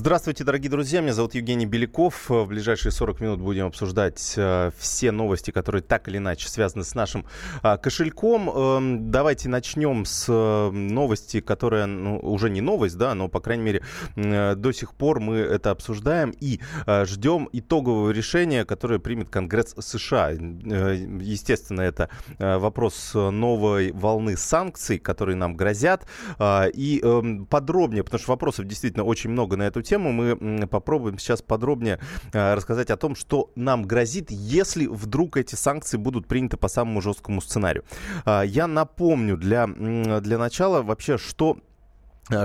Здравствуйте, дорогие друзья. Меня зовут Евгений Беляков. В ближайшие 40 минут будем обсуждать э, все новости, которые так или иначе связаны с нашим э, кошельком. Э, давайте начнем с э, новости, которая ну, уже не новость, да, но, по крайней мере, э, до сих пор мы это обсуждаем и э, ждем итогового решения, которое примет Конгресс США. Естественно, это вопрос новой волны санкций, которые нам грозят. Э, и э, подробнее, потому что вопросов действительно очень много на эту эту тему мы попробуем сейчас подробнее э, рассказать о том, что нам грозит, если вдруг эти санкции будут приняты по самому жесткому сценарию. А, я напомню для, для начала вообще, что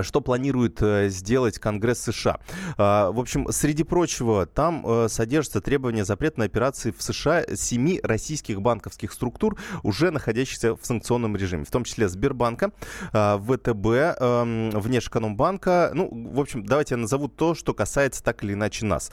что планирует э, сделать Конгресс США. А, в общем, среди прочего, там э, содержится требование запрета на операции в США семи российских банковских структур, уже находящихся в санкционном режиме, в том числе Сбербанка, ВТБ, эм, Внешэкономбанка. Ну, в общем, давайте я назову то, что касается так или иначе нас.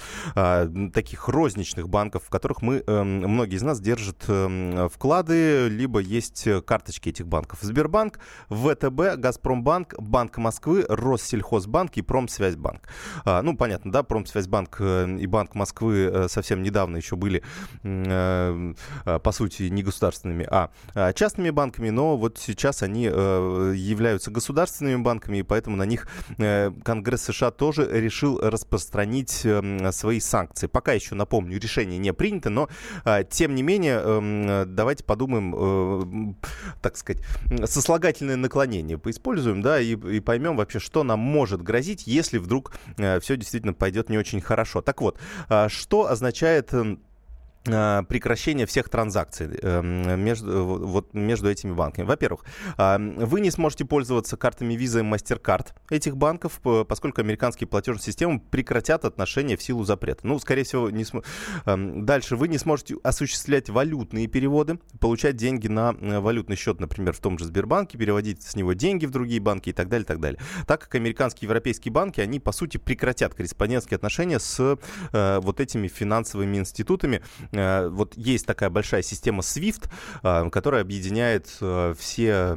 Таких розничных банков, в которых мы, эм, многие из нас держат эм, вклады, либо есть карточки этих банков. Сбербанк, ВТБ, Газпромбанк, Банк Москвы, Москвы, Россельхозбанк и Промсвязьбанк. А, ну, понятно, да, Промсвязьбанк э, и Банк Москвы э, совсем недавно еще были, э, по сути, не государственными, а, а частными банками, но вот сейчас они являются государственными банками, и поэтому на них Конгресс США тоже решил распространить свои санкции. Пока еще, напомню, решение не принято, но, тем не менее, давайте подумаем, так сказать, сослагательное наклонение поиспользуем, да, и, и поймем, поймем вообще, что нам может грозить, если вдруг э, все действительно пойдет не очень хорошо. Так вот, э, что означает прекращение всех транзакций эм, между, вот, между этими банками. Во-первых, э, вы не сможете пользоваться картами Visa и MasterCard этих банков, поскольку американские платежные системы прекратят отношения в силу запрета. Ну, скорее всего, не см... Эм, дальше вы не сможете осуществлять валютные переводы, получать деньги на э, валютный счет, например, в том же Сбербанке, переводить с него деньги в другие банки и так далее, и так далее. Так как американские и европейские банки, они, по сути, прекратят корреспондентские отношения с вот этими финансовыми институтами, Э, вот есть такая большая система SWIFT, э, которая объединяет э, все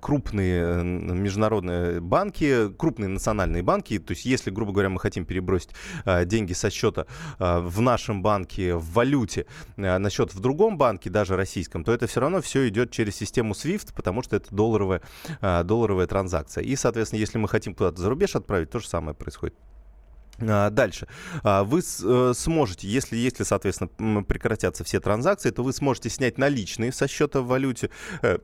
крупные международные банки, крупные национальные банки. То есть, если, грубо говоря, мы хотим перебросить деньги со счета в нашем банке в валюте на счет в другом банке, даже российском, то это все равно все идет через систему SWIFT, потому что это долларовая, долларовая транзакция. И, соответственно, если мы хотим куда-то за рубеж отправить, то же самое происходит. А, дальше. А, вы э, сможете, если, если, соответственно, прекратятся все транзакции, то вы сможете снять наличные со счета в валюте, э,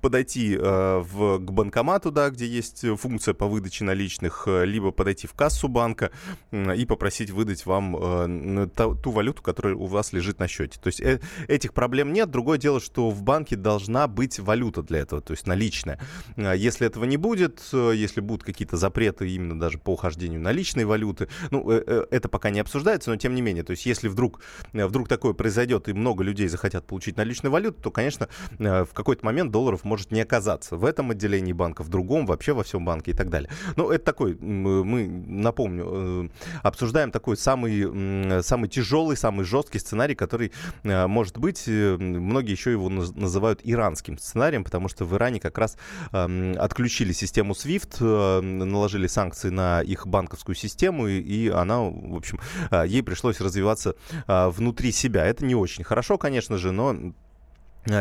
подойти э, в, к банкомату, да, где есть функция по выдаче наличных, э, либо подойти в кассу банка э, и попросить выдать вам э, ту, ту валюту, которая у вас лежит на счете. То есть э, этих проблем нет. Другое дело, что в банке должна быть валюта для этого, то есть наличная. Э, если этого не будет, э, если будут какие-то запреты именно даже по ухождению наличной валюты, ну, э, это пока не обсуждается, но тем не менее, то есть если вдруг, вдруг такое произойдет и много людей захотят получить наличную валюту, то, конечно, в какой-то момент долларов долларов может не оказаться в этом отделении банка, в другом, вообще во всем банке и так далее. Но это такой, мы, напомню, э, обсуждаем такой самый, самый тяжелый, самый жесткий сценарий, который э, может быть. Э, многие еще его называют иранским сценарием, потому что в Иране как раз отключили систему SWIFT, наложили санкции на их банковскую систему, и она, в общем, ей пришлось развиваться внутри себя. Это не очень хорошо, конечно же, но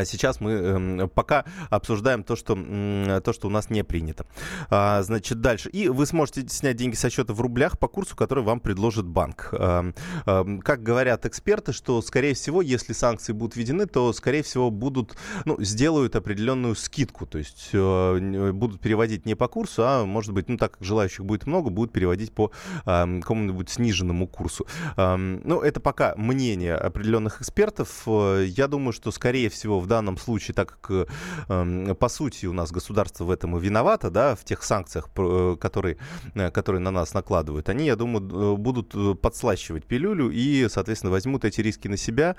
сейчас мы э, пока обсуждаем то что, э, то, что у нас не принято. А, значит, дальше. И вы сможете снять деньги со счета в рублях по курсу, который вам предложит банк. А, а, как говорят эксперты, что, скорее всего, если санкции будут введены, то, скорее всего, будут, ну, сделают определенную скидку. То есть э, будут переводить не по курсу, а, может быть, ну, так как желающих будет много, будут переводить по э, какому-нибудь сниженному курсу. Э, ну, это пока мнение определенных экспертов. Я думаю, что, скорее всего, в данном случае, так как, э, по сути, у нас государство в этом и виновато, да, в тех санкциях, э, которые, э, которые на нас накладывают, они, я думаю, э, будут подслащивать пилюлю и, соответственно, возьмут эти риски на себя.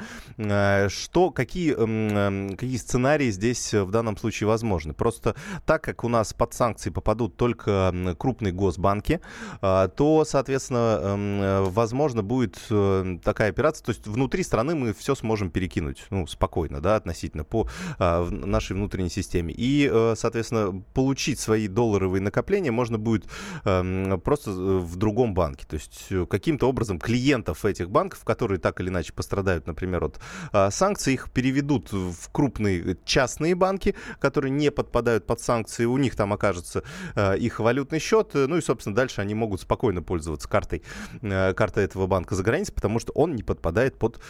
Что, какие, эм, какие сценарии здесь в данном случае возможны? Просто так как у нас под санкции попадут только крупные госбанки, то, соответственно, эм, возможно будет такая операция, то есть внутри страны мы все сможем перекинуть, ну, спокойно, да, относительно действительно по нашей внутренней системе. И, соответственно, получить свои долларовые накопления можно будет эм, просто в другом банке. То есть каким-то образом клиентов этих банков, которые так или иначе пострадают, например, от санкций, их переведут в крупные частные банки, которые не подпадают под санкции, у них там окажется их валютный счет, ну и, собственно, дальше они могут спокойно пользоваться картой, э, картой этого банка за границей, потому что он не подпадает под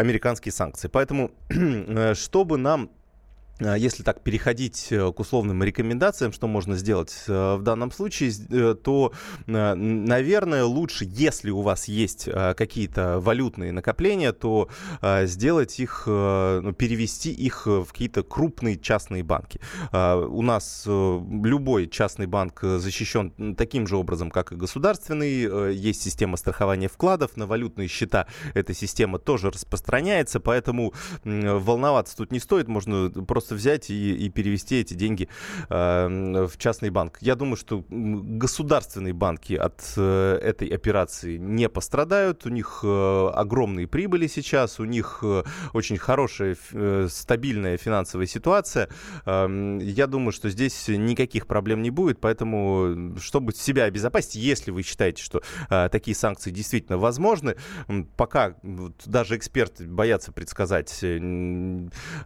американские санкции. Поэтому, э, чтобы нам если так переходить э, к условным рекомендациям, что можно сделать э, в данном случае, э, то, наверное, лучше, если у вас есть какие-то валютные накопления, то сделать их, ну, перевести их в какие-то крупные частные банки. У нас любой частный банк защищен таким же образом, как и государственный. Есть система страхования вкладов, на валютные счета эта система тоже распространяется, поэтому волноваться тут не стоит, можно просто просто взять и, и перевести эти деньги э, в частный банк. Я думаю, что государственные банки от э, этой операции не пострадают. У них э, огромные прибыли сейчас, у них э, очень хорошая, э, стабильная финансовая ситуация. Э, я думаю, что здесь никаких проблем не будет, поэтому, чтобы себя обезопасить, если вы считаете, что э, такие санкции действительно возможны, пока вот, даже эксперты боятся предсказать, э,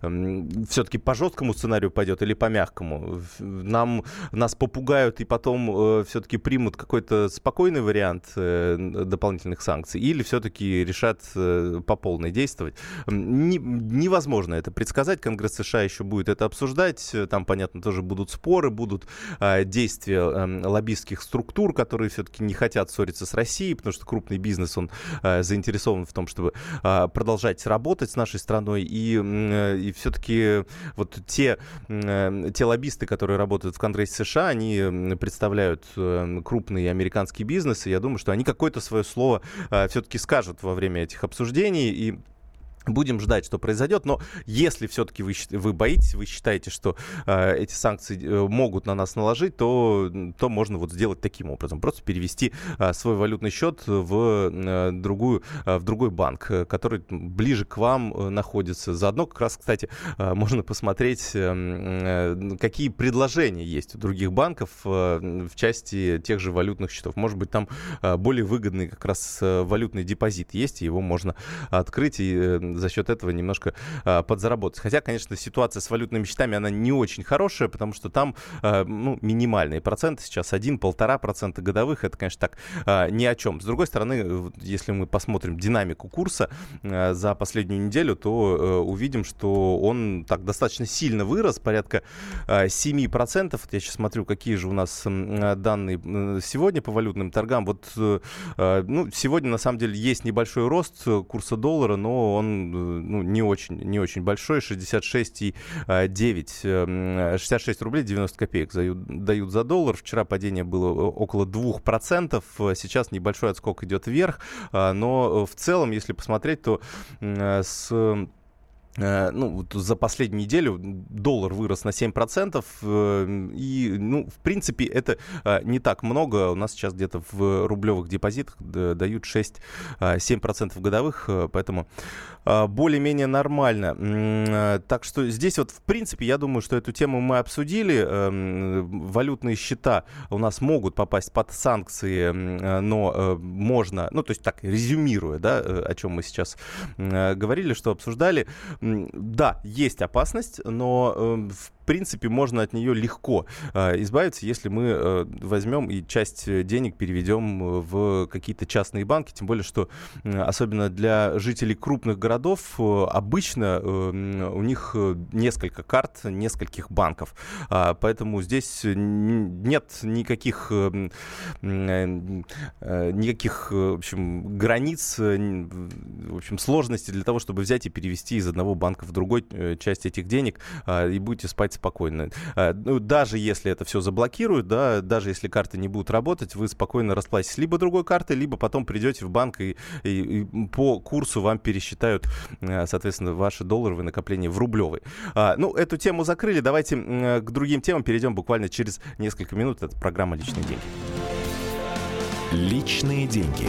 э, все-таки по жесткому сценарию пойдет или по мягкому? Нам, нас попугают и потом э, все-таки примут какой-то спокойный вариант э, дополнительных санкций или все-таки решат э, по полной действовать? Не, невозможно это предсказать. Конгресс США еще будет это обсуждать. Там, понятно, тоже будут споры, будут э, действия э, лоббистских структур, которые все-таки не хотят ссориться с Россией, потому что крупный бизнес, он э, заинтересован в том, чтобы э, продолжать работать с нашей страной. И, э, и все-таки вот те, э, те лоббисты, которые работают в Конгрессе США, они представляют э, крупные американские бизнесы. Я думаю, что они какое-то свое слово э, все-таки скажут во время этих обсуждений. И Будем ждать, что произойдет, но если все-таки вы, вы боитесь, вы считаете, что э, эти санкции э, могут на нас наложить, то, то можно вот сделать таким образом. Просто перевести э, свой валютный счет в, э, другую, э, в другой банк, э, который ближе к вам э, находится. Заодно как раз, кстати, э, можно посмотреть, э, э, какие предложения есть у других банков э, в части тех же валютных счетов. Может быть, там э, более выгодный как раз э, валютный депозит есть, и его можно открыть и э, за счет этого немножко а, подзаработать. Хотя, конечно, ситуация с валютными счетами, она не очень хорошая, потому что там а, ну, минимальные проценты, сейчас 1-1,5% годовых, это, конечно, так а, ни о чем. С другой стороны, если мы посмотрим динамику курса а, за последнюю неделю, то а, увидим, что он так достаточно сильно вырос, порядка а, 7%. Я сейчас смотрю, какие же у нас а, данные сегодня по валютным торгам. Вот а, ну, сегодня, на самом деле, есть небольшой рост курса доллара, но он ну, не очень, не очень большой, 66,9, 66 эм, рублей 90 копеек дают, за доллар. Вчера падение было около 2%, сейчас небольшой отскок идет вверх, но в целом, если посмотреть, то с Э, ну, вот за последнюю неделю доллар вырос на 7%, э, и, ну, в принципе, это э, не так много. У нас сейчас где-то в рублевых депозитах дают 6-7% годовых, поэтому более-менее нормально. Так что здесь вот, в принципе, я думаю, что эту тему мы обсудили. Эм, валютные счета у нас могут попасть под санкции, но можно, ну, то есть так, резюмируя, да, о чем мы сейчас говорили, что обсуждали, да, есть опасность, но э, в принципе, можно от нее легко э, избавиться, если мы э, возьмем и часть денег переведем в какие-то частные банки, тем более, что э, особенно для жителей крупных городов э, обычно э, у них несколько карт, нескольких банков, э, поэтому здесь нет никаких, э, э, никаких, в общем, границ, в общем, сложностей для того, чтобы взять и перевести из одного банка в другой э, часть этих денег, э, и будете спать спокойно. А, ну, даже если это все заблокируют, да, даже если карты не будут работать, вы спокойно расплатитесь либо другой картой, либо потом придете в банк и, и, и по курсу вам пересчитают, а, соответственно, ваши долларовые накопления в рублевые. А, ну, эту тему закрыли. Давайте к другим темам перейдем буквально через несколько минут. Это программа «Личные деньги». Личные деньги.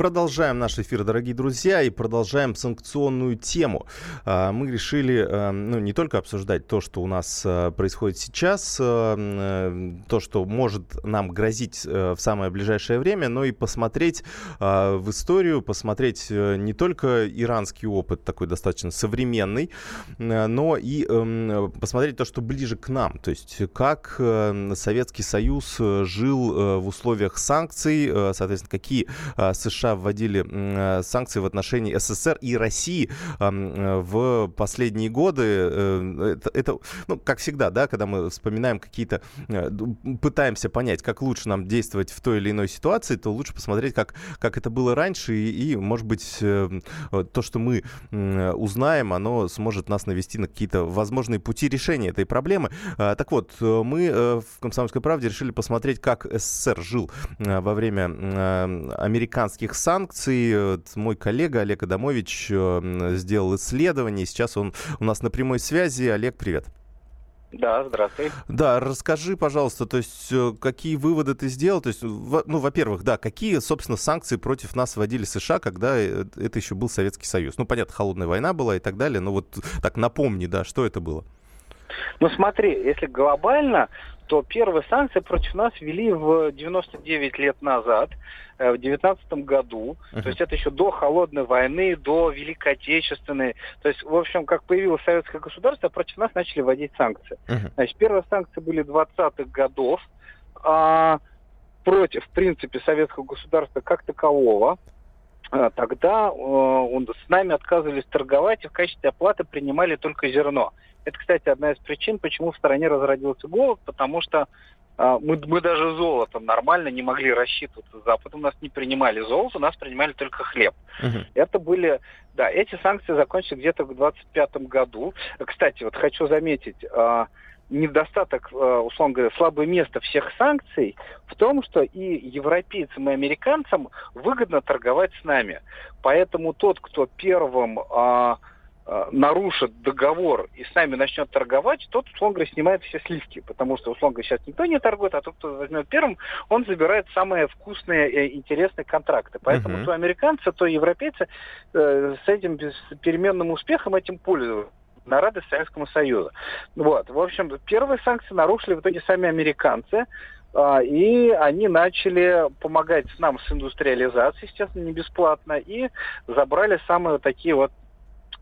Продолжаем наш эфир, дорогие друзья, и продолжаем санкционную тему. А, мы решили а, ну, не только обсуждать то, что у нас а, происходит сейчас, э, то, что может нам грозить э, в самое ближайшее время, но и посмотреть в историю, посмотреть э, не только иранский опыт, такой достаточно современный, но и эм, посмотреть то, что ближе к нам. То есть как Советский Союз жил в условиях санкций, соответственно, какие США вводили э, санкции в отношении СССР и России э, в последние годы. Э, это, это, ну, как всегда, да, когда мы вспоминаем какие-то, пытаемся понять, как лучше нам действовать в той или иной ситуации, то лучше посмотреть, как, как это было раньше, и, и, может быть, то, что мы узнаем, оно сможет нас навести на какие-то возможные пути решения этой проблемы. Так вот, мы в «Комсомольской правде» решили посмотреть, как СССР жил во время американских санкций. Мой коллега Олег Адамович э, сделал исследование. Сейчас он у нас на прямой связи. Олег, привет. Да, здравствуй. Да, расскажи, пожалуйста, то есть э, какие выводы ты сделал? То есть, ну, во-первых, да, какие, собственно, санкции против нас вводили США, когда э, это еще был Советский Союз? Ну, понятно, холодная война была и так далее, но вот так напомни, да, что это было? Ну, смотри, если глобально, то первые санкции против нас ввели в 99 лет назад, э, в 19 году. Uh-huh. То есть это еще до холодной войны, до Великой Отечественной. То есть, в общем, как появилось советское государство, против нас начали вводить санкции. Uh-huh. Значит, первые санкции были 20-х годов а, против, в принципе, советского государства как такового. А, тогда э, он, с нами отказывались торговать и в качестве оплаты принимали только зерно. Это, кстати, одна из причин, почему в стране разродился голод, потому что э, мы, мы даже золотом нормально не могли рассчитываться с Западом. Нас не принимали золото, нас принимали только хлеб. Uh-huh. Это были... Да, эти санкции закончились где-то в 25 году. Кстати, вот хочу заметить... Э, недостаток, условно говоря, слабое место всех санкций в том, что и европейцам, и американцам выгодно торговать с нами. Поэтому тот, кто первым Э, нарушит договор и с нами начнет торговать, тот, условно говоря, снимает все сливки. Потому что, условно говоря, сейчас никто не торгует, а тот, кто возьмет первым, он забирает самые вкусные и интересные контракты. Поэтому uh-huh. то американцы, то европейцы э, с этим переменным успехом этим пользуются на радость Советскому Союзу. Вот. В общем, первые санкции нарушили в итоге сами американцы. А, и они начали помогать нам с индустриализацией, естественно, не бесплатно, и забрали самые вот такие вот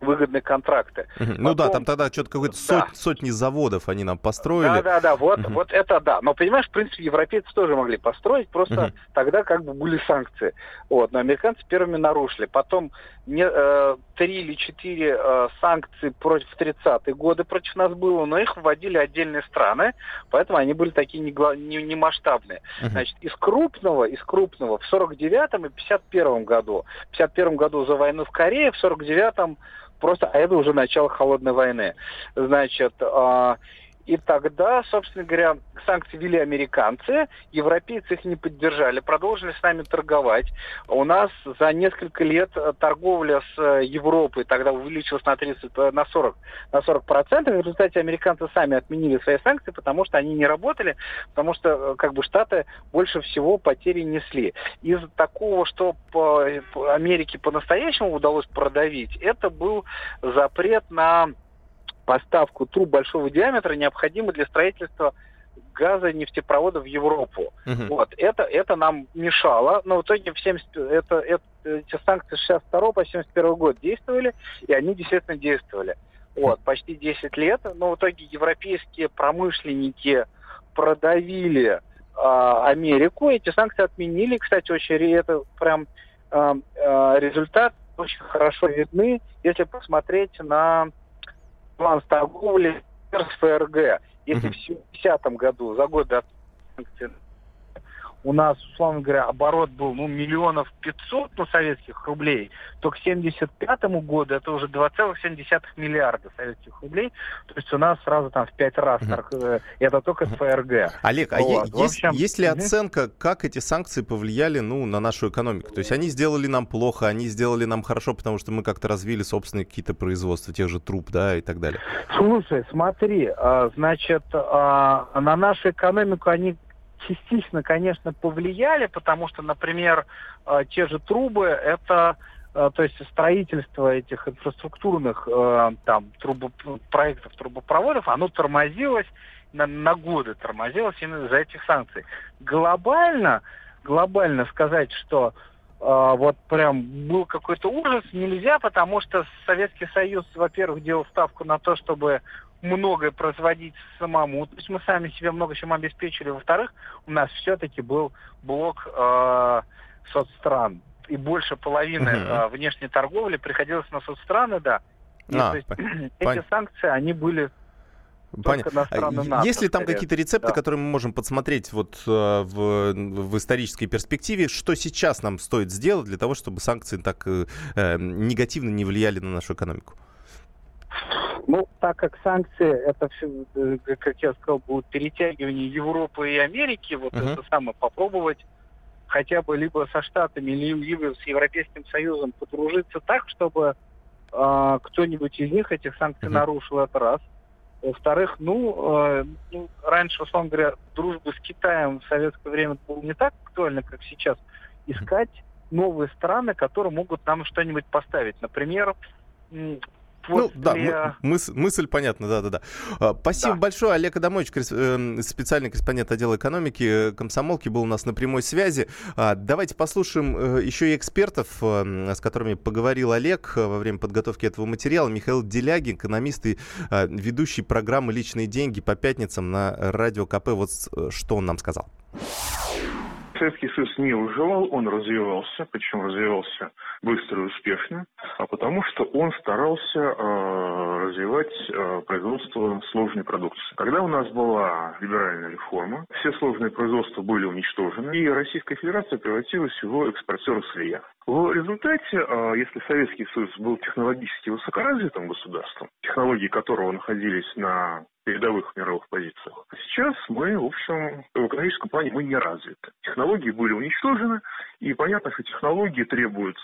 выгодные контракты. Uh-huh. Потом... Ну да, там тогда что-то какой-то да. сот, сотни заводов они нам построили. Да, да, да, вот, uh-huh. вот это да. Но понимаешь, в принципе, европейцы тоже могли построить, просто uh-huh. тогда как бы были санкции. Вот, но американцы первыми нарушили. Потом не, э, три или четыре э, санкции против 30-е годы против нас было, но их вводили отдельные страны, поэтому они были такие не, не, не масштабные. Uh-huh. Значит, из крупного, из крупного в 49-м и 51-м году. В 51-м году за войну в Корее, в 49-м просто, а это уже начало холодной войны. Значит, э, и тогда, собственно говоря, санкции ввели американцы, европейцы их не поддержали, продолжили с нами торговать. У нас за несколько лет торговля с э, Европой тогда увеличилась на 30, э, на 40, на 40 процентов. В результате американцы сами отменили свои санкции, потому что они не работали, потому что э, как бы Штаты больше всего потери несли. Из такого, что по Америке по-настоящему удалось продавить, это был запрет на поставку труб большого диаметра необходимы для строительства газа нефтепровода в Европу. Uh-huh. Вот. Это, это нам мешало, но в итоге в 70, это, это, эти санкции с 62 по 71 год действовали, и они действительно действовали. Вот, почти 10 лет, но в итоге европейские промышленники продавили э, Америку, эти санкции отменили, кстати, очень это прям э, э, результат очень хорошо видны, если посмотреть на план торговли с ФРГ. Если mm-hmm. в 70-м году, за год до санкций, у нас, условно говоря, оборот был ну, миллионов пятьсот ну, советских рублей, то к 75 году это уже 2,7 миллиарда советских рублей. То есть у нас сразу там в пять раз. Mm-hmm. Это только с ФРГ. Олег, а вот. а есть, общем... есть ли оценка, как эти санкции повлияли ну, на нашу экономику? То есть они сделали нам плохо, они сделали нам хорошо, потому что мы как-то развили собственные какие-то производства, тех же труб, да, и так далее. Слушай, смотри, а, значит, а, на нашу экономику они частично, конечно, повлияли, потому что, например, э, те же трубы, это э, то есть строительство этих инфраструктурных э, там трубо, проектов трубопроводов, оно тормозилось на, на годы, тормозилось именно из-за этих санкций. Глобально, глобально сказать, что вот прям был какой-то ужас, нельзя, потому что Советский Союз, во-первых, делал ставку на то, чтобы многое производить самому. То есть мы сами себе много чем обеспечили. Во-вторых, у нас все-таки был блок э, соцстран. И больше половины угу. э, внешней торговли приходилось на соцстраны, да. И, а, то есть, эти санкции, они были Понятно. А есть ли там какие-то рецепты, да. которые мы можем подсмотреть вот э, в, в исторической перспективе, что сейчас нам стоит сделать для того, чтобы санкции так э, э негативно не влияли на нашу экономику? Ну, так как санкции, это все, э, как я сказал, будут перетягивание Европы и Америки, вот uh-huh. это самое, попробовать хотя бы либо со Штатами, либо с Европейским Союзом подружиться так, чтобы э, кто-нибудь из них этих санкций uh-huh. нарушил, это раз. Во-вторых, ну, э, ну, раньше, условно говоря, дружба с Китаем в советское время была не так актуальна, как сейчас. Искать новые страны, которые могут нам что-нибудь поставить. Например, ну, да, мыс, мысль понятна, да-да-да. А, спасибо да. большое. Олег Адамович, э, специальный корреспондент отдела экономики э, комсомолки, был у нас на прямой связи. А, давайте послушаем э, еще и экспертов, с которыми поговорил Олег во время подготовки этого материала. Михаил Делягин, экономист и ведущий программы «Личные деньги» по пятницам на Радио КП. Вот что он нам сказал. Советский Союз не выживал, он развивался, причем развивался быстро и успешно, а потому что он старался э, развивать э, производство сложной продукции. Когда у нас была либеральная реформа, все сложные производства были уничтожены, и Российская Федерация превратилась в экспортера сырья. В результате, э, если Советский Союз был технологически высокоразвитым государством, технологии которого находились на передовых мировых позициях. Сейчас мы, в общем, в экономическом плане мы не развиты. Технологии были уничтожены, и понятно, что технологии требуют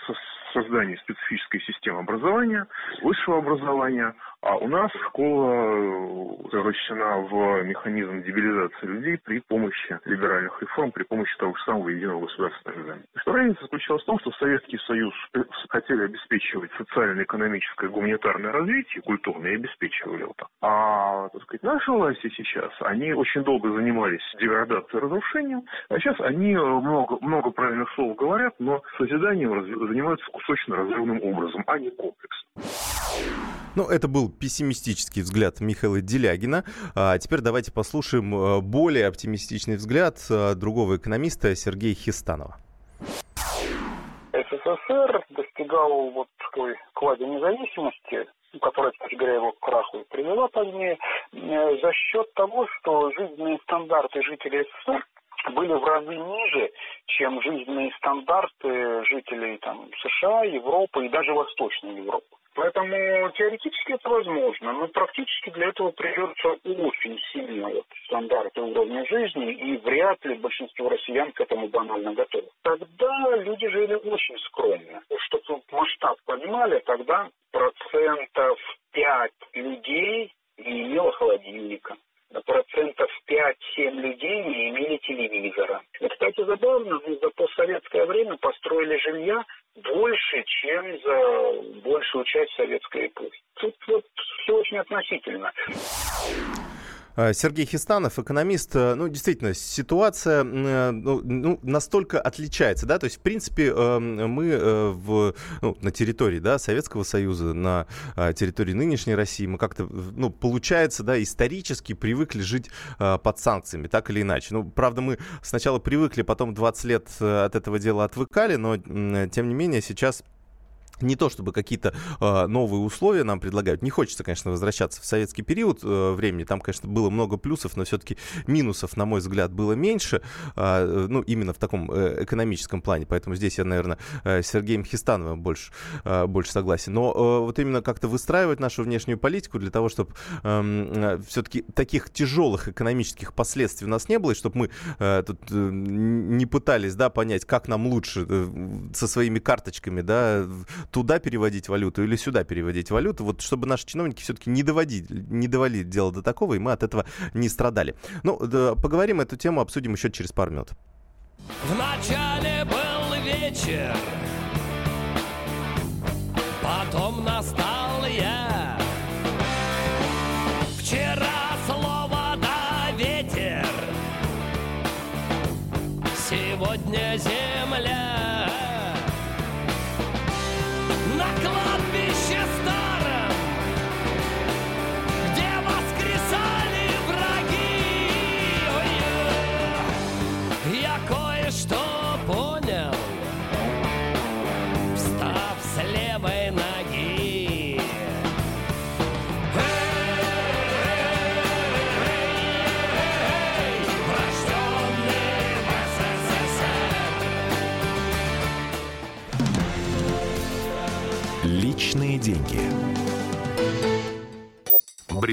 создания специфической системы образования, высшего образования, а у нас школа превращена в механизм дебилизации людей при помощи либеральных реформ, при помощи того же самого единого государственного экзамена. Что разница заключалась в том, что Советский Союз э, хотели обеспечивать социально-экономическое гуманитарное развитие, культурное, и обеспечивали это. А, так сказать, наши власти сейчас, они очень долго занимались деградацией разрушением, а сейчас они э, много, много правильных слов говорят, но созиданием занимаются кусочно-разрывным образом, а не комплексно. Ну, это был пессимистический взгляд Михаила Делягина. А теперь давайте послушаем э, более оптимистичный взгляд э, другого экономиста Сергея Хистанова. СССР достигал вот такой клади независимости, которая, кстати говоря, его к краху и привела позднее, э, за счет того, что жизненные стандарты жителей СССР были в разы ниже, чем жизненные стандарты жителей там, США, Европы и даже Восточной Европы. Поэтому теоретически это возможно, но практически для этого придется очень сильно вот, стандарты уровня жизни, и вряд ли большинство россиян к этому банально готовы. Тогда люди жили очень скромно. Чтобы масштаб понимали, тогда процентов 5 людей не имело холодильника процентов 5-7 людей не имели телевизора. И, кстати, забавно, за постсоветское время построили жилья больше, чем за большую часть советской эпохи. Тут вот все очень относительно. Э, Сергей Хистанов, экономист. Э, ну, действительно, ситуация э, ну, ну, настолько отличается, да, то есть, в принципе, мы в, ну, на территории, да, Советского Союза, на территории нынешней России, мы как-то, ну, получается, да, исторически привыкли жить под санкциями, так или иначе. Ну, правда, мы сначала привыкли, потом 20 лет от этого дела отвыкали, но, тем не менее, сейчас не то чтобы какие-то э, новые условия нам предлагают. Не хочется, конечно, возвращаться в советский период э, времени. Там, конечно, было много плюсов, но все-таки минусов, на мой взгляд, было меньше. Э, ну, именно в таком э, экономическом плане. Поэтому здесь я, наверное, э, с Сергеем Хистановым больше, э, больше согласен. Но э, вот именно как-то выстраивать нашу внешнюю политику для того, чтобы эм, э, все-таки таких тяжелых экономических последствий у нас не было, и чтобы мы э, тут э, не пытались, да, понять, как нам лучше э, со своими карточками, да, туда переводить валюту или сюда переводить валюту, вот чтобы наши чиновники все-таки не доводили, не доводили дело до такого, и мы от этого не страдали. Ну, да, поговорим эту тему, обсудим еще через пару минут. Вначале был вечер, потом настал я. Вчера слово да ветер, сегодня земля.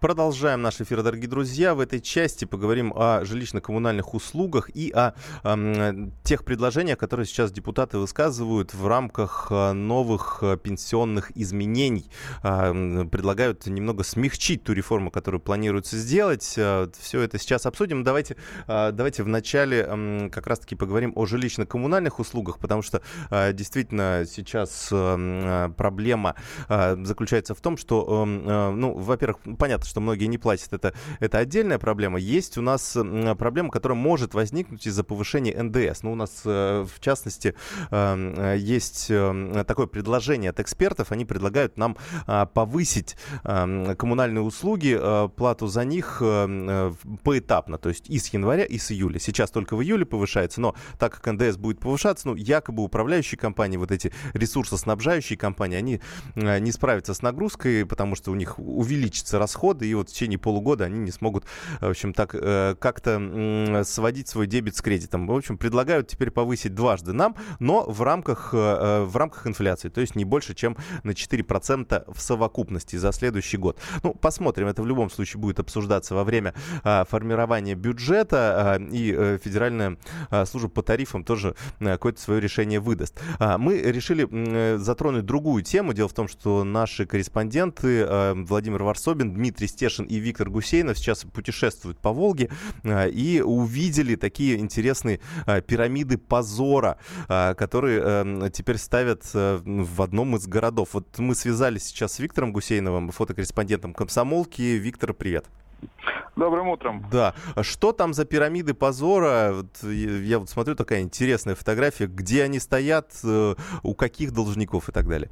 Продолжаем наш эфир, дорогие друзья. В этой части поговорим о жилищно-коммунальных услугах и о эм, тех предложениях, которые сейчас депутаты высказывают в рамках э, новых э, пенсионных изменений. Э, предлагают немного смягчить ту реформу, которую планируется сделать. Все это сейчас обсудим. Давайте, давайте вначале э, как раз-таки поговорим о жилищно-коммунальных услугах, потому что действительно сейчас проблема заключается в том, что, ну, во-первых, понятно, что многие не платят, это, это отдельная проблема. Есть у нас проблема, которая может возникнуть из-за повышения НДС. Ну, у нас, э, в частности, э, э, есть э, такое предложение от экспертов. Они предлагают нам э, повысить э, коммунальные услуги, э, плату за них поэтапно, то есть и с января, и с июля. Сейчас только в июле повышается, но так как НДС будет повышаться, ну, якобы управляющие компании, вот эти ресурсоснабжающие компании, они не справятся с нагрузкой, потому что у них увеличатся расходы, и вот в течение полугода они не смогут, в общем, так э, как-то сводить свой дебет с кредитом. В общем, предлагают теперь повысить дважды нам, но в рамках, э, в рамках инфляции, то есть не больше, чем на 4% в совокупности за следующий год. Ну, посмотрим, это в любом случае будет обсуждаться во время э, формирования бюджета, э, и э, Федеральная э, служба по тарифам тоже э, какое-то свое решение выдаст. А, Мы решили затронуть другую тему. Дело в том, что наши корреспонденты э, Владимир Варсобин, Дмитрий Стешин и Виктор Гусейнов сейчас путешествуют по Волге э, и увидели такие интересные э, пирамиды позора, э, которые э, теперь ставят в одном из городов. Вот мы связались сейчас с Виктором Гусейновым, фотокорреспондентом комсомолки. Виктор, привет. Добрым утром. Да. А Что там за пирамиды позора? Я вот смотрю, такая интересная фотография. Где они стоят, у каких должников и так далее.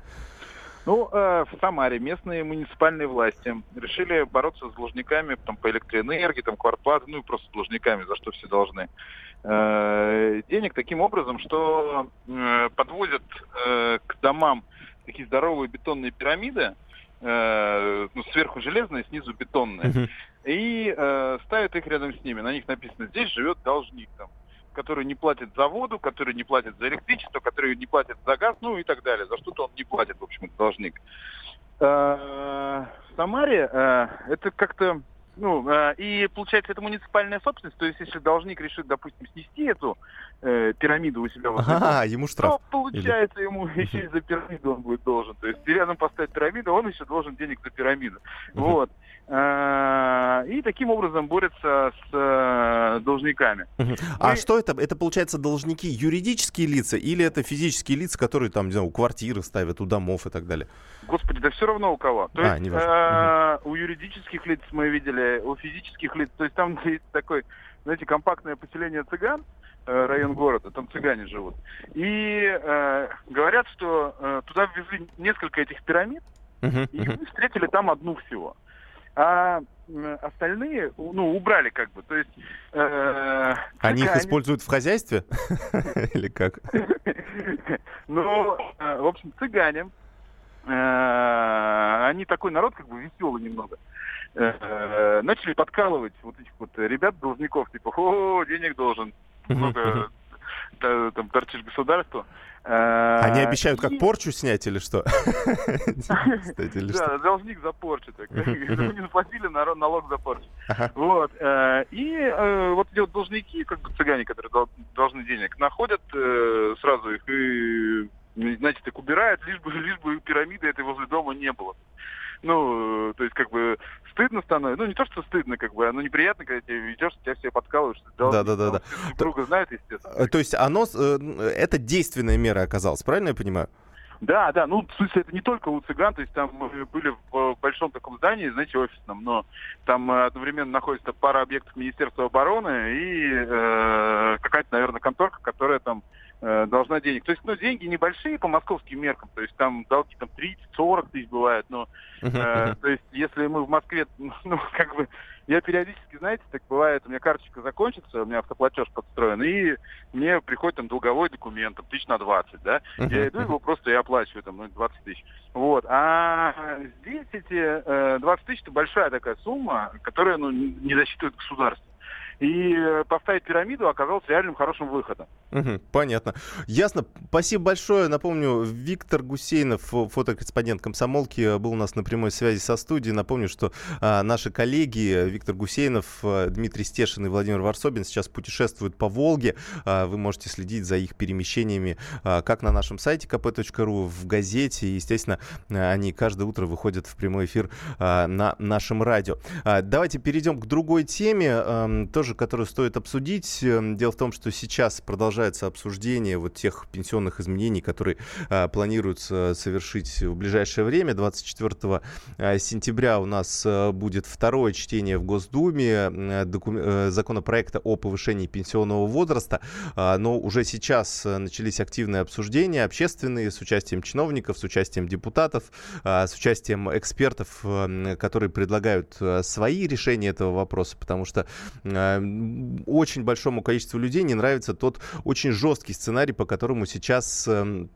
Ну, э, в Самаре местные муниципальные власти решили бороться с должниками там, по электроэнергии, там, квартплаты, ну и просто с должниками, за что все должны. Э, денег таким образом, что э, подвозят э, к домам такие здоровые бетонные пирамиды, э, ну, сверху железные, снизу бетонные, Мгм. и э, ставят их рядом с ними. На них написано, здесь живет должник, там, который не платит за воду, который не платит за электричество, который не платит за газ, ну и так далее. За что-то он не платит, в общем, должник. Э, В Самаре э, это как-то, ну, э, и получается, это муниципальная собственность, то есть если должник решит, допустим, снести эту э, пирамиду у себя Ага, ему штраф. то получается ему еще и за пирамиду он будет должен. То есть рядом поставить пирамиду, он еще должен денег за пирамиду. Вот. А, И таким образом борются с э, должниками. А Мы- что это? Это, получается, должники юридические лица или это физические лица, которые там, не знаю, у квартиры ставят, у домов и так далее? Господи, да все равно у кого. То А, есть э, у юридических лиц мы видели, у физических лиц, то есть там есть такой, знаете, компактное поселение цыган, э, район города, там цыгане живут. И э, говорят, что э, туда ввезли несколько этих пирамид, и встретили там одну всего. А остальные, ну, убрали как бы. То есть э, Они их цыгане- используют в хозяйстве? Или как? Ну, э, в общем, цыгане, э, они такой народ как бы веселый немного. Э, Начали подкалывать вот этих вот ребят, должников, типа, о, денег должен, много там торчишь государству. Э, Они обещают как порчу снять или что? Да, должник за порчу. Не заплатили налог за порчу. Вот. э, И э, вот эти вот должники, как бы цыгане, которые дол- должны денег, находят э, сразу их и, знаете, так убирают, лишь бы, лишь бы пирамиды этой возле дома не было. Ну, э, то есть, как бы, стыдно становится. Ну, не то, что стыдно, как бы, оно неприятно, когда тебе ведешь, тебя все подкалывают, что ты Да-да-да-да. потому что друг друга знают, естественно. Э, То есть оно, э, это действенная мера оказалась, правильно я понимаю? Да, да, ну, в смысле, это не только у цыган, то есть там мы были в большом таком здании, знаете, офисном, но там одновременно находится пара объектов Министерства обороны и э, какая-то, наверное, конторка, которая там должна денег. То есть, ну, деньги небольшие по московским меркам, то есть там долги там 30-40 тысяч бывают, но Э, то есть, если мы в Москве, ну, как бы, я периодически, знаете, так бывает, у меня карточка закончится, у меня автоплатеж подстроен, и мне приходит там долговой документ, там, тысяч на 20, да, я иду его просто и оплачиваю, там, ну, 20 тысяч. Вот. А здесь эти э, 20 тысяч это большая такая сумма, которая, ну, не засчитывает государство. И э, поставить пирамиду оказалось реальным хорошим выходом. Мгм, Понятно. Ясно. Спасибо большое. Напомню, Виктор Гусейнов, фо- фотокорреспондент комсомолки, э, был у нас на прямой связи со студией. Напомню, что а, наши коллеги э, Виктор Гусейнов, Дмитрий Стешин и Владимир Варсобин сейчас путешествуют по Волге. А, Вы можете следить за их перемещениями а, как на нашем сайте kp.ru, в газете. Естественно, они каждое утро выходят в прямой эфир а, на нашем радио. А, Давайте перейдем к другой теме, эм, тоже которую стоит обсудить. Эм, Дело в том, что сейчас продолжается обсуждение вот тех пенсионных изменений, которые а, планируется совершить в ближайшее время. 24 а, сентября у нас а, будет второе чтение в Госдуме э, доку- э, законопроекта о повышении пенсионного возраста. А, Но уже сейчас начались активные обсуждения общественные с участием чиновников, с участием депутатов, а, с участием экспертов, которые предлагают свои решения этого вопроса, потому что очень большому количеству людей не нравится тот очень жесткий сценарий, по которому сейчас эм,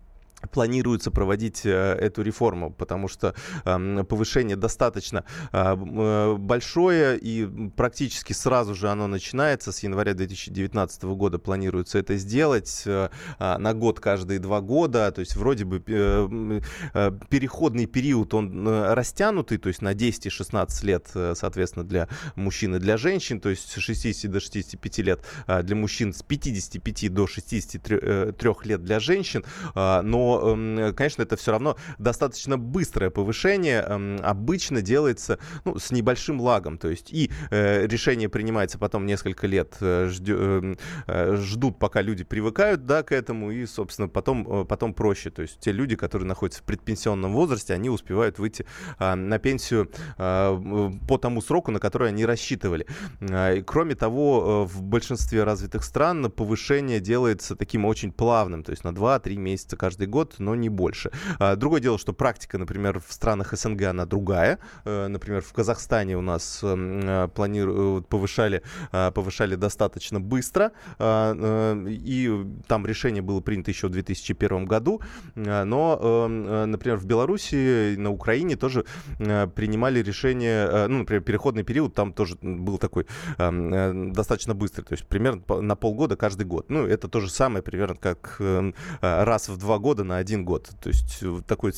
планируется проводить э, эту реформу, потому что эм, повышение достаточно э, э, большое и практически сразу же оно начинается. С января 2019 года планируется это сделать а, на год каждые два года. То есть вроде бы переходный период, он растянутый, то есть на 10 и 16 лет, соответственно, для мужчин и для женщин, то есть с 60 до 65 лет для мужчин, с 55 до 63 э, трех лет для женщин. А, Эм, конечно, это все равно достаточно быстрое повышение. Эм, Обычно делается ну, с небольшим лагом. То есть и э, решение принимается потом несколько лет, э, эм, э, ждут, пока люди привыкают да, к этому, и, собственно, потом, э, потом проще. То есть те люди, которые находятся в предпенсионном возрасте, они успевают выйти а, на пенсию а, по тому сроку, на который они рассчитывали. А, Кроме того, э, в большинстве развитых стран повышение делается таким очень плавным, то есть на 2-3 месяца каждый год, но не больше. А, Другое дело, что практика, например, в странах СНГ, она другая. Э, Например, в Казахстане у нас м, э, планируют, повышали, а, повышали достаточно быстро, э, и там решение было принято еще в 2001 году, но, э, э, например, в Беларуси, на Украине тоже э, принимали решение, э, ну, например, переходный период там тоже был такой эм, э, достаточно быстрый, то есть примерно на полгода каждый год. Ну, это то же самое примерно как эм, э, раз в два года на один год. То есть э, такое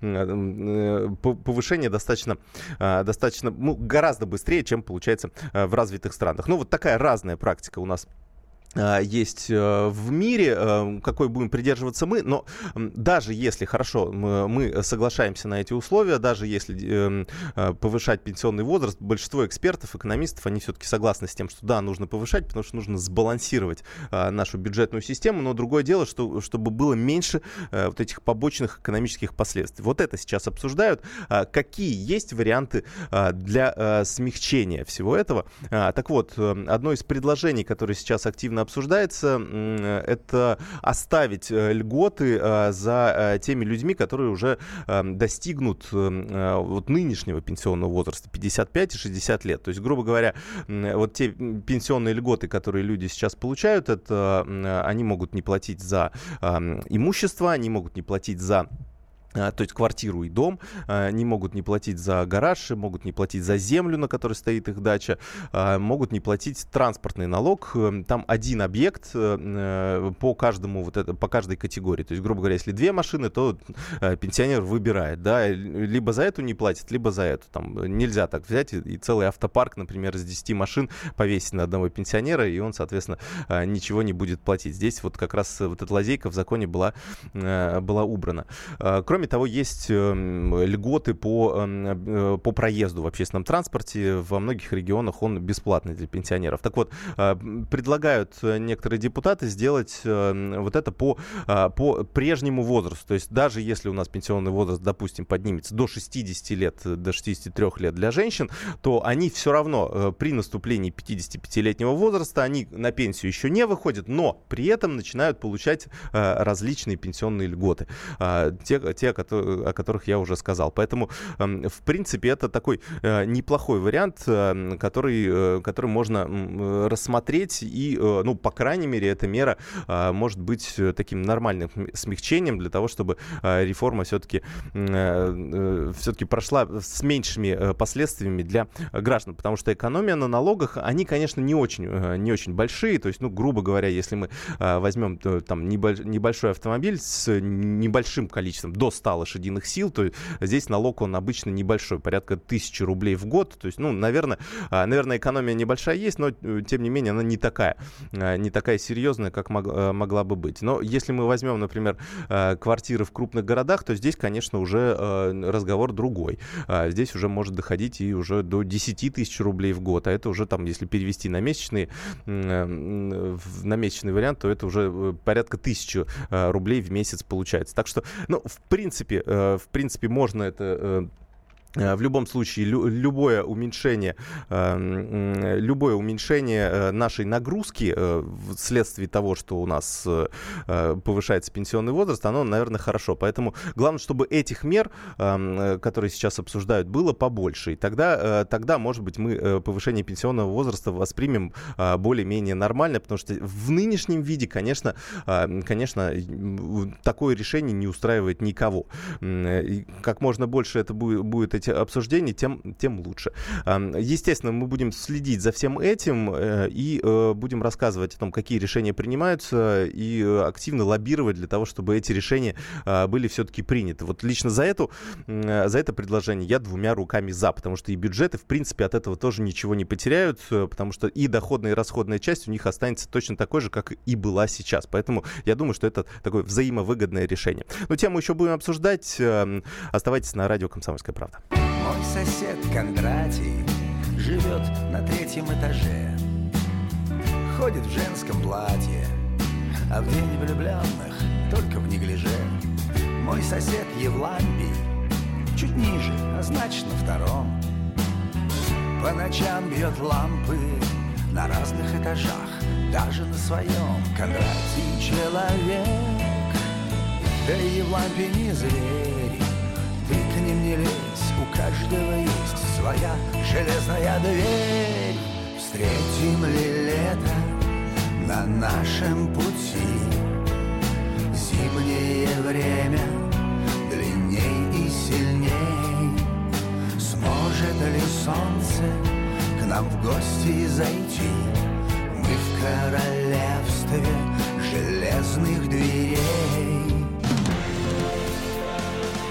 э, по- повышение достаточно, э, достаточно, ну, гораздо быстрее, чем получается э, в развитых странах. Ну, вот такая разная практика у нас а, есть э, в мире, э, какой будем придерживаться мы, но даже если, хорошо, мы соглашаемся на эти условия, даже если эм, э, повышать пенсионный возраст, большинство экспертов, экономистов, они все-таки согласны с тем, что да, нужно повышать, потому что нужно сбалансировать а, нашу бюджетную систему, но другое дело, что, чтобы было меньше вот этих побочных экономических последствий. Вот это сейчас обсуждают. А, какие есть варианты для смягчения всего этого? Так вот, одно из предложений, которое сейчас активно обсуждается, это оставить э, льготы э, за э, теми людьми, которые уже достигнут вот нынешнего пенсионного возраста 55 и 60 лет. То есть, грубо говоря, вот те пенсионные льготы, которые люди сейчас получают, это они могут не платить за имущество, они могут не платить за то есть квартиру и дом, а, не могут не платить за гараж, могут не платить за землю, на которой стоит их дача, а, могут не платить транспортный налог. Эм, там один объект э, э, по каждому вот это, по каждой категории. То есть, грубо говоря, если две машины, то э, пенсионер выбирает, да, либо за эту не платит, либо за эту. Там нельзя так взять и целый автопарк, например, из 10 машин повесить на одного пенсионера, и он, соответственно, ничего не будет платить. Здесь вот как раз вот эта лазейка в законе была, была убрана. Кроме Кроме того, есть эм, льготы по, эм, э, по проезду в общественном транспорте. Во многих регионах он бесплатный для пенсионеров. Так вот, э, предлагают некоторые депутаты сделать эм, вот это по, э, по прежнему возрасту. То есть даже если у нас пенсионный возраст, допустим, поднимется до 60 лет, до 63 лет для женщин, то они все равно при наступлении 55-летнего возраста, они на пенсию еще не выходят, но при этом начинают получать различные пенсионные льготы. Те, те о которых я уже сказал. Поэтому, эм, в принципе, это такой э, неплохой вариант, э, который, э, который можно рассмотреть. И, ну, по крайней мере, эта мера может быть таким нормальным смягчением для того, чтобы реформа все-таки все-таки прошла с меньшими последствиями для граждан. Потому что экономия на налогах, они, конечно, не очень, не очень большие. То есть, ну, грубо говоря, если мы возьмем там небольшой автомобиль с небольшим количеством, до 100 лошадиных сил, то здесь налог, он обычно небольшой, порядка тысячи рублей в год. То есть, ну, наверное, а, наверное, экономия небольшая есть, но, э, тем не менее, она не такая, а, не такая серьезная, как э, могла бы быть. Но если мы возьмем, например, а, квартиры в крупных городах, то здесь, конечно, уже разговор другой. Здесь уже может доходить и уже до 10 тысяч рублей в год, а это уже там, если перевести на месячный, на месячный вариант, то это уже э, порядка тысячи рублей в месяц получается. Так что, ну, в принципе, принципе, э, в принципе, можно это э, в любом случае, лю- любое уменьшение, э, любое уменьшение э, нашей нагрузки э, вследствие того, что у нас э, э, повышается пенсионный возраст, оно, наверное, хорошо. Поэтому главное, чтобы этих мер, э, которые сейчас обсуждают, было побольше. И тогда, э, тогда может быть, мы э, повышение пенсионного возраста воспримем э, более-менее нормально, потому что в нынешнем виде, конечно, э, конечно, такое решение не устраивает никого. И как можно больше это будет, будет эти обсуждений, тем, тем лучше. Естественно, мы будем следить за всем этим э, и э, будем рассказывать о том, какие решения принимаются, и э, активно лоббировать для того, чтобы эти решения были все-таки приняты. Вот лично за, эту, за это предложение я двумя руками за, потому что и бюджеты, в принципе, от этого тоже ничего не потеряют, потому что и доходная, и расходная часть у них останется точно такой же, как и была сейчас. Поэтому я думаю, что это такое взаимовыгодное решение. Но тему еще будем обсуждать. Оставайтесь на радио «Комсомольская правда». Мой сосед Кондратий живет на третьем этаже. Ходит в женском платье, а в день влюбленных только в неглиже. Мой сосед Евлампий чуть ниже, а значит на втором. По ночам бьет лампы на разных этажах Даже на своем. Кондратий человек Да и Евлампий не зверь не лезь у каждого есть своя железная дверь. Встретим ли лето на нашем пути? Зимнее время длинней и сильней. Сможет ли солнце к нам в гости зайти? Мы в королевстве железных дверей.